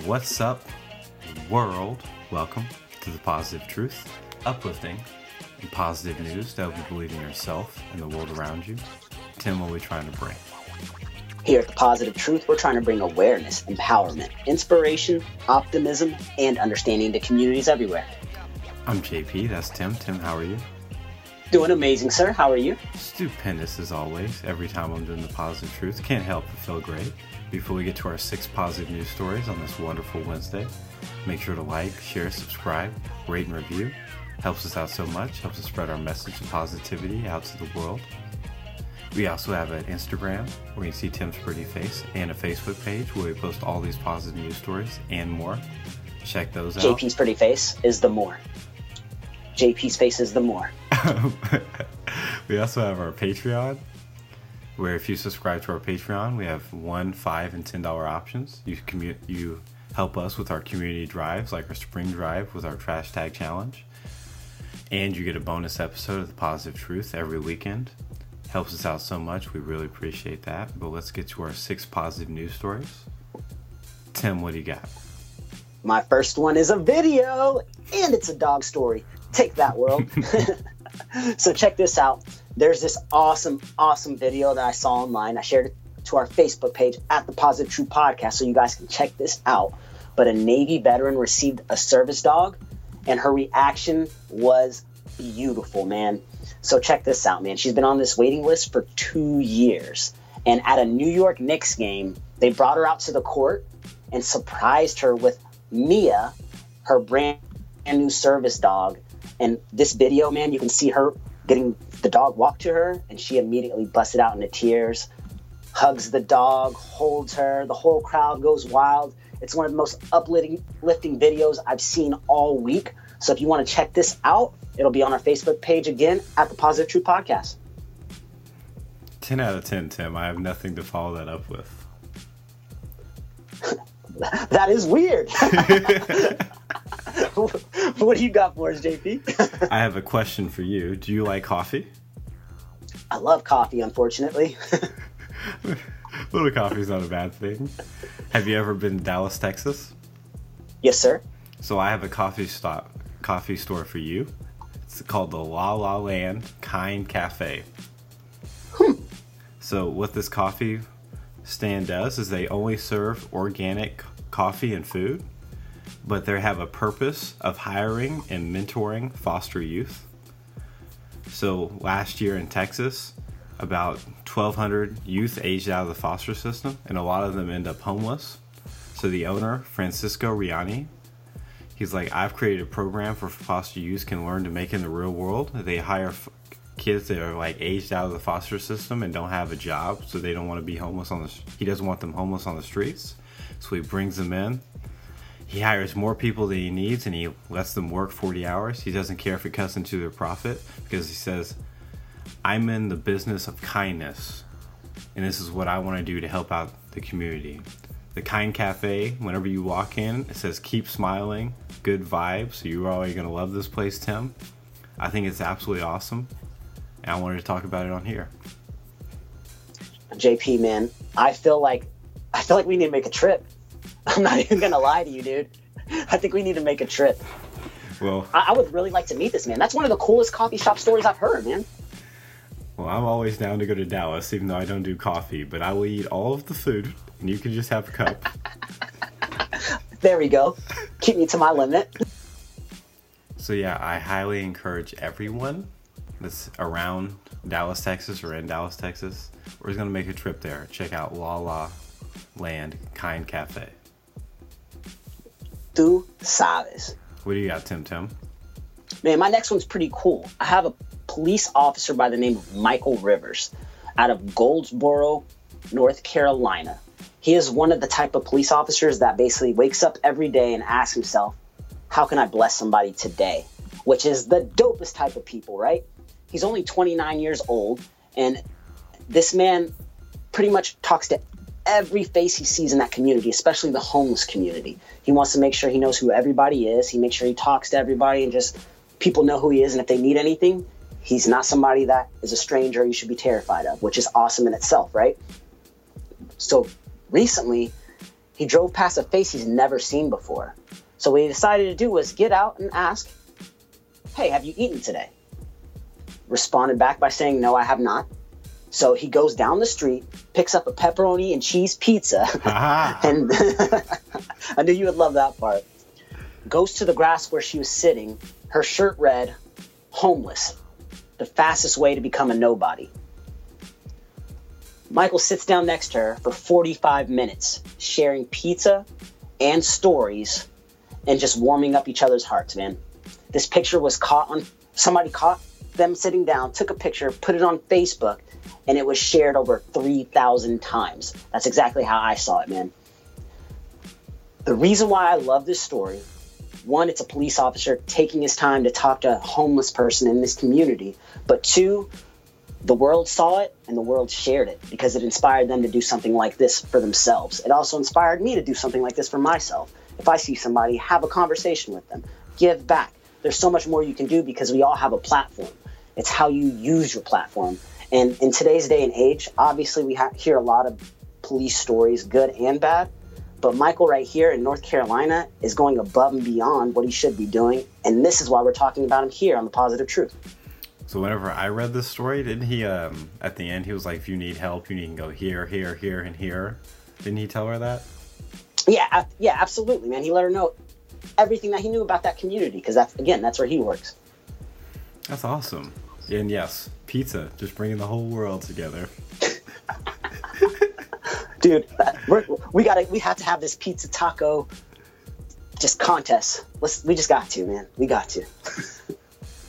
What's up, world? Welcome to the Positive Truth, uplifting and positive news to help you believe in yourself and the world around you. Tim, what are we trying to bring? Here at the Positive Truth, we're trying to bring awareness, empowerment, inspiration, optimism, and understanding to communities everywhere. I'm JP, that's Tim. Tim, how are you? Doing amazing, sir. How are you? Stupendous as always. Every time I'm doing the Positive Truth, can't help but feel great. Before we get to our six positive news stories on this wonderful Wednesday, make sure to like, share, subscribe, rate, and review. Helps us out so much, helps us spread our message of positivity out to the world. We also have an Instagram where you can see Tim's pretty face and a Facebook page where we post all these positive news stories and more. Check those out. JP's pretty face is the more. JP's face is the more. we also have our Patreon where if you subscribe to our Patreon, we have one, five, and ten dollar options. You commu- you help us with our community drives, like our spring drive with our trash tag challenge, and you get a bonus episode of the Positive Truth every weekend. Helps us out so much. We really appreciate that. But let's get to our six positive news stories. Tim, what do you got? My first one is a video, and it's a dog story. Take that, world. so check this out. There's this awesome, awesome video that I saw online. I shared it to our Facebook page at the Positive True Podcast, so you guys can check this out. But a Navy veteran received a service dog, and her reaction was beautiful, man. So check this out, man. She's been on this waiting list for two years. And at a New York Knicks game, they brought her out to the court and surprised her with Mia, her brand new service dog. And this video, man, you can see her getting the dog walked to her, and she immediately busted out into tears, hugs the dog, holds her. The whole crowd goes wild. It's one of the most uplifting lifting videos I've seen all week. So if you want to check this out, it'll be on our Facebook page again at the Positive Truth Podcast. 10 out of 10, Tim. I have nothing to follow that up with. that is weird. what do you got for us, JP? I have a question for you. Do you like coffee? I love coffee, unfortunately. a Little coffee is not a bad thing. Have you ever been to Dallas, Texas? Yes, sir. So I have a coffee stop, coffee store for you. It's called the La La Land Kind Cafe. Hmm. So what this coffee stand does is they only serve organic coffee and food, but they have a purpose of hiring and mentoring foster youth. So last year in Texas, about 1,200 youth aged out of the foster system, and a lot of them end up homeless. So the owner, Francisco Riani, he's like, I've created a program for foster youth can learn to make in the real world. They hire f- kids that are like aged out of the foster system and don't have a job, so they don't want to be homeless on the. He doesn't want them homeless on the streets, so he brings them in. He hires more people than he needs, and he lets them work 40 hours. He doesn't care if it cuts into their profit because he says, "I'm in the business of kindness, and this is what I want to do to help out the community." The Kind Cafe, whenever you walk in, it says keep smiling, good vibes. So you're already going to love this place, Tim. I think it's absolutely awesome. And I wanted to talk about it on here. JP, man, I feel like I feel like we need to make a trip. I'm not even gonna lie to you, dude. I think we need to make a trip. Well, I, I would really like to meet this man. That's one of the coolest coffee shop stories I've heard, man. well, I'm always down to go to Dallas, even though I don't do coffee. But I will eat all of the food, and you can just have a cup. There we go. Keep me to my limit. so yeah, I highly encourage everyone that's around Dallas, Texas, or in Dallas, Texas, or is going to make a trip there. Check out La La Land Kind Cafe. Tú sabes. What do you got, Tim Tim? Man, my next one's pretty cool. I have a police officer by the name of Michael Rivers out of Goldsboro, North Carolina. He is one of the type of police officers that basically wakes up every day and asks himself, How can I bless somebody today? Which is the dopest type of people, right? He's only 29 years old, and this man pretty much talks to every face he sees in that community, especially the homeless community. He wants to make sure he knows who everybody is. He makes sure he talks to everybody and just people know who he is. And if they need anything, he's not somebody that is a stranger you should be terrified of, which is awesome in itself, right? So recently, he drove past a face he's never seen before. So what he decided to do was get out and ask, Hey, have you eaten today? Responded back by saying, No, I have not. So he goes down the street, picks up a pepperoni and cheese pizza, and I knew you would love that part. Goes to the grass where she was sitting, her shirt read, homeless, the fastest way to become a nobody. Michael sits down next to her for 45 minutes, sharing pizza and stories and just warming up each other's hearts, man. This picture was caught on somebody caught them sitting down, took a picture, put it on Facebook, and it was shared over 3,000 times. That's exactly how I saw it, man. The reason why I love this story one, it's a police officer taking his time to talk to a homeless person in this community, but two, the world saw it and the world shared it because it inspired them to do something like this for themselves. It also inspired me to do something like this for myself. If I see somebody, have a conversation with them, give back. There's so much more you can do because we all have a platform. It's how you use your platform. And in today's day and age, obviously we ha- hear a lot of police stories, good and bad. But Michael, right here in North Carolina, is going above and beyond what he should be doing. And this is why we're talking about him here on The Positive Truth. So whenever I read this story, didn't he um, at the end he was like, if you need help, you can go here, here, here, and here. Didn't he tell her that? Yeah, yeah, absolutely, man. He let her know everything that he knew about that community because that's again, that's where he works. That's awesome. And yes, pizza, just bringing the whole world together. Dude, we're, we gotta, we have to have this pizza taco just contest. Let's, we just got to, man. We got to.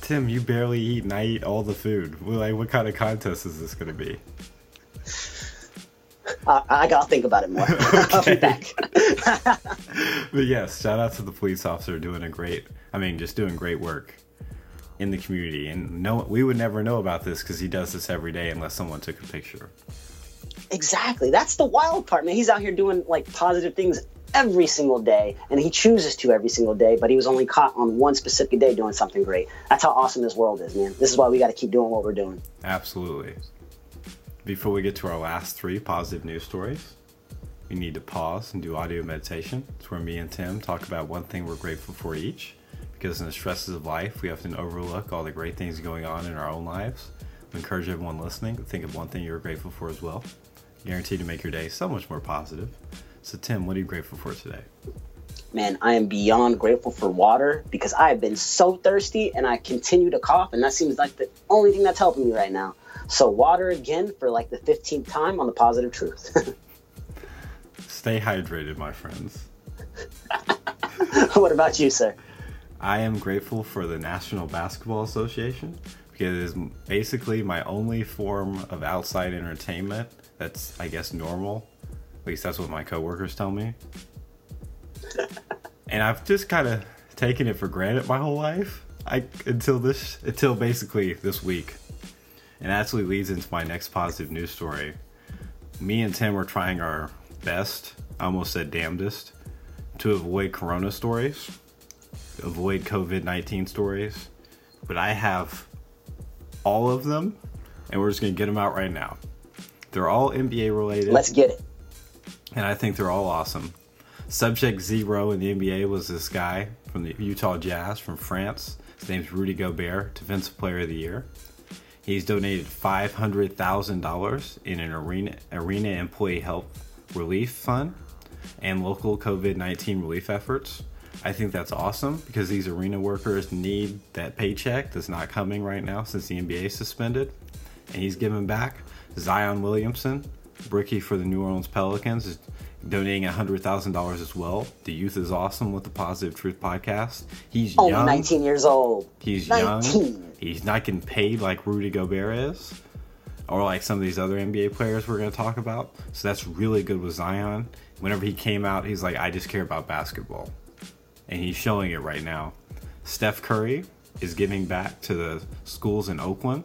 Tim, you barely eat, and I eat all the food. Like, what kind of contest is this going to be? Uh, I gotta think about it more. I'll be back. but yes, shout out to the police officer doing a great, I mean, just doing great work in the community. And no, we would never know about this because he does this every day unless someone took a picture. Exactly. That's the wild part, man. He's out here doing like positive things every single day, and he chooses to every single day, but he was only caught on one specific day doing something great. That's how awesome this world is, man. This is why we got to keep doing what we're doing. Absolutely. Before we get to our last three positive news stories, we need to pause and do audio meditation. It's where me and Tim talk about one thing we're grateful for each. Because in the stresses of life, we often overlook all the great things going on in our own lives. We encourage everyone listening to think of one thing you're grateful for as well. Guaranteed to make your day so much more positive. So, Tim, what are you grateful for today? Man, I am beyond grateful for water because I have been so thirsty and I continue to cough, and that seems like the only thing that's helping me right now. So, water again for like the 15th time on the positive truth. Stay hydrated, my friends. what about you, sir? I am grateful for the National Basketball Association because it is basically my only form of outside entertainment that's, I guess, normal. At least that's what my coworkers tell me. and I've just kind of taken it for granted my whole life. I until this until basically this week. And actually leads into my next positive news story. Me and Tim were trying our best, I almost said damnedest, to avoid corona stories, avoid COVID 19 stories. But I have all of them, and we're just going to get them out right now. They're all NBA related. Let's get it. And I think they're all awesome. Subject zero in the NBA was this guy from the Utah Jazz from France. His name's Rudy Gobert, Defensive Player of the Year. He's donated $500,000 in an arena, arena employee help relief fund and local COVID 19 relief efforts. I think that's awesome because these arena workers need that paycheck that's not coming right now since the NBA suspended. And he's giving back. Zion Williamson, rookie for the New Orleans Pelicans, is donating $100,000 as well. The youth is awesome with the Positive Truth podcast. He's Only young. 19 years old. He's 19. young. He's not getting paid like Rudy Gobert is, or like some of these other NBA players we're going to talk about. So that's really good with Zion. Whenever he came out, he's like, I just care about basketball. And he's showing it right now. Steph Curry is giving back to the schools in Oakland.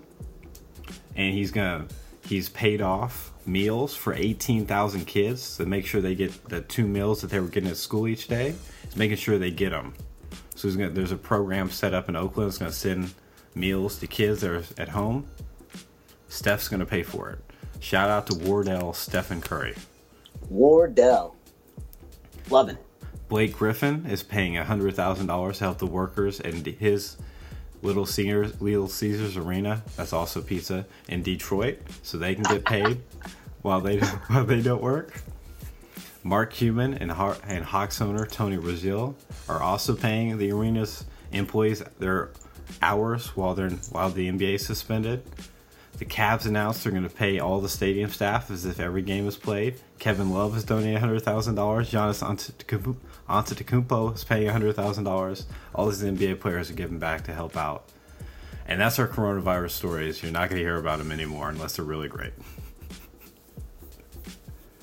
And he's to, he's paid off meals for 18,000 kids to make sure they get the two meals that they were getting at school each day. He's making sure they get them. So gonna, there's a program set up in Oakland that's to send meals to kids that are at home. Steph's to pay for it. Shout out to Wardell Stephen Curry. Wardell. Loving it. Blake Griffin is paying $100,000 to help the workers in his Little Caesars, Little Caesars Arena, that's also pizza, in Detroit, so they can get paid while they while they don't work. Mark Cuban and, and Hawks owner Tony Ressler are also paying the arena's employees their hours while they're while the NBA is suspended. The Cavs announced they're going to pay all the stadium staff as if every game is played. Kevin Love has donated $100,000. Giannis Antetokounmpo- is paying $100,000. All these NBA players are giving back to help out. And that's our coronavirus stories. You're not going to hear about them anymore unless they're really great.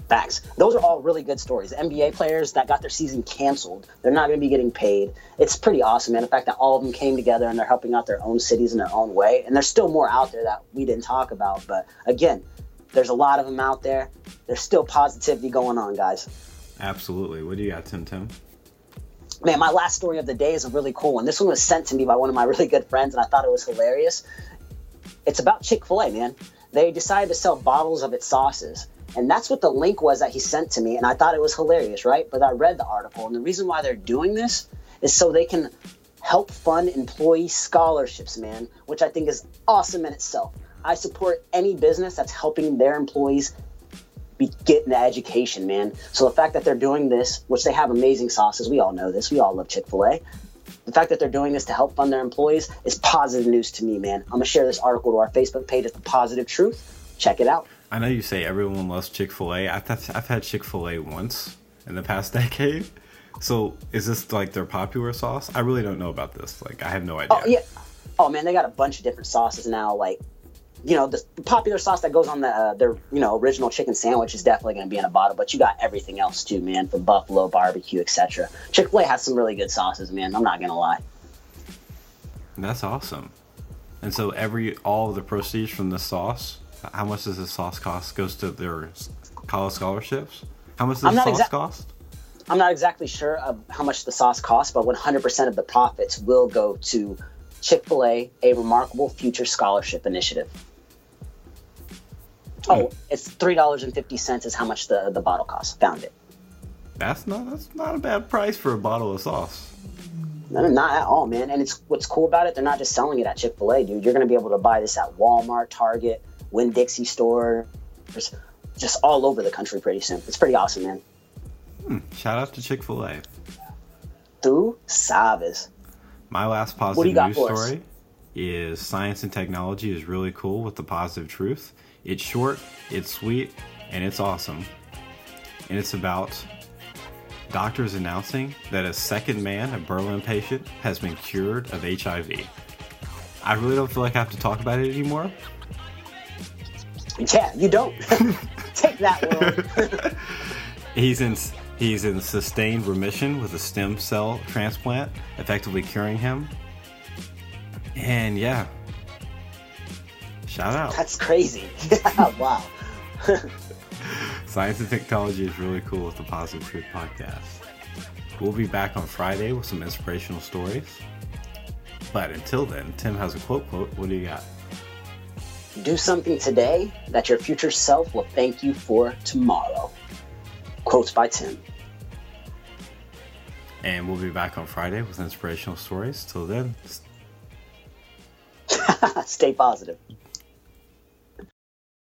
Facts. Those are all really good stories. NBA players that got their season canceled, they're not going to be getting paid. It's pretty awesome, man. The fact that all of them came together and they're helping out their own cities in their own way. And there's still more out there that we didn't talk about. But again, there's a lot of them out there. There's still positivity going on, guys. Absolutely. What do you got, Tim Tim? Man, my last story of the day is a really cool one. This one was sent to me by one of my really good friends, and I thought it was hilarious. It's about Chick fil A, man. They decided to sell bottles of its sauces. And that's what the link was that he sent to me. And I thought it was hilarious, right? But I read the article. And the reason why they're doing this is so they can help fund employee scholarships, man, which I think is awesome in itself. I support any business that's helping their employees be getting the education, man. So the fact that they're doing this, which they have amazing sauces, we all know this. We all love Chick fil A. The fact that they're doing this to help fund their employees is positive news to me, man. I'm to share this article to our Facebook page at The Positive Truth. Check it out. I know you say everyone loves Chick Fil A. I've I've had Chick Fil A once in the past decade. So is this like their popular sauce? I really don't know about this. Like I have no idea. Oh yeah. Oh man, they got a bunch of different sauces now. Like, you know, the popular sauce that goes on the uh, their you know original chicken sandwich is definitely going to be in a bottle. But you got everything else too, man, from buffalo, barbecue, etc. Chick Fil A has some really good sauces, man. I'm not gonna lie. That's awesome. And so every all of the proceeds from the sauce how much does the sauce cost? Goes to their college scholarships. How much does the sauce exa- cost? I'm not exactly sure of how much the sauce costs, but 100% of the profits will go to Chick Fil A, a remarkable future scholarship initiative. Hmm. Oh, it's three dollars and fifty cents is how much the the bottle costs. Found it. That's not that's not a bad price for a bottle of sauce. No, not at all, man. And it's what's cool about it. They're not just selling it at Chick Fil A, dude. You're gonna be able to buy this at Walmart, Target, Winn Dixie stores, just all over the country pretty soon. It's pretty awesome, man. Hmm. Shout out to Chick Fil A. Tu sabes. My last positive news story is science and technology is really cool with the positive truth. It's short, it's sweet, and it's awesome. And it's about doctors announcing that a second man, a Berlin patient, has been cured of HIV. I really don't feel like I have to talk about it anymore yeah, you don't. Take that, world. he's in he's in sustained remission with a stem cell transplant, effectively curing him. And yeah, shout out. That's crazy. wow. Science and technology is really cool with the Positive Truth podcast. We'll be back on Friday with some inspirational stories. But until then, Tim has a quote quote. What do you got? Do something today that your future self will thank you for tomorrow. Quotes by Tim. And we'll be back on Friday with inspirational stories. Till then, stay positive.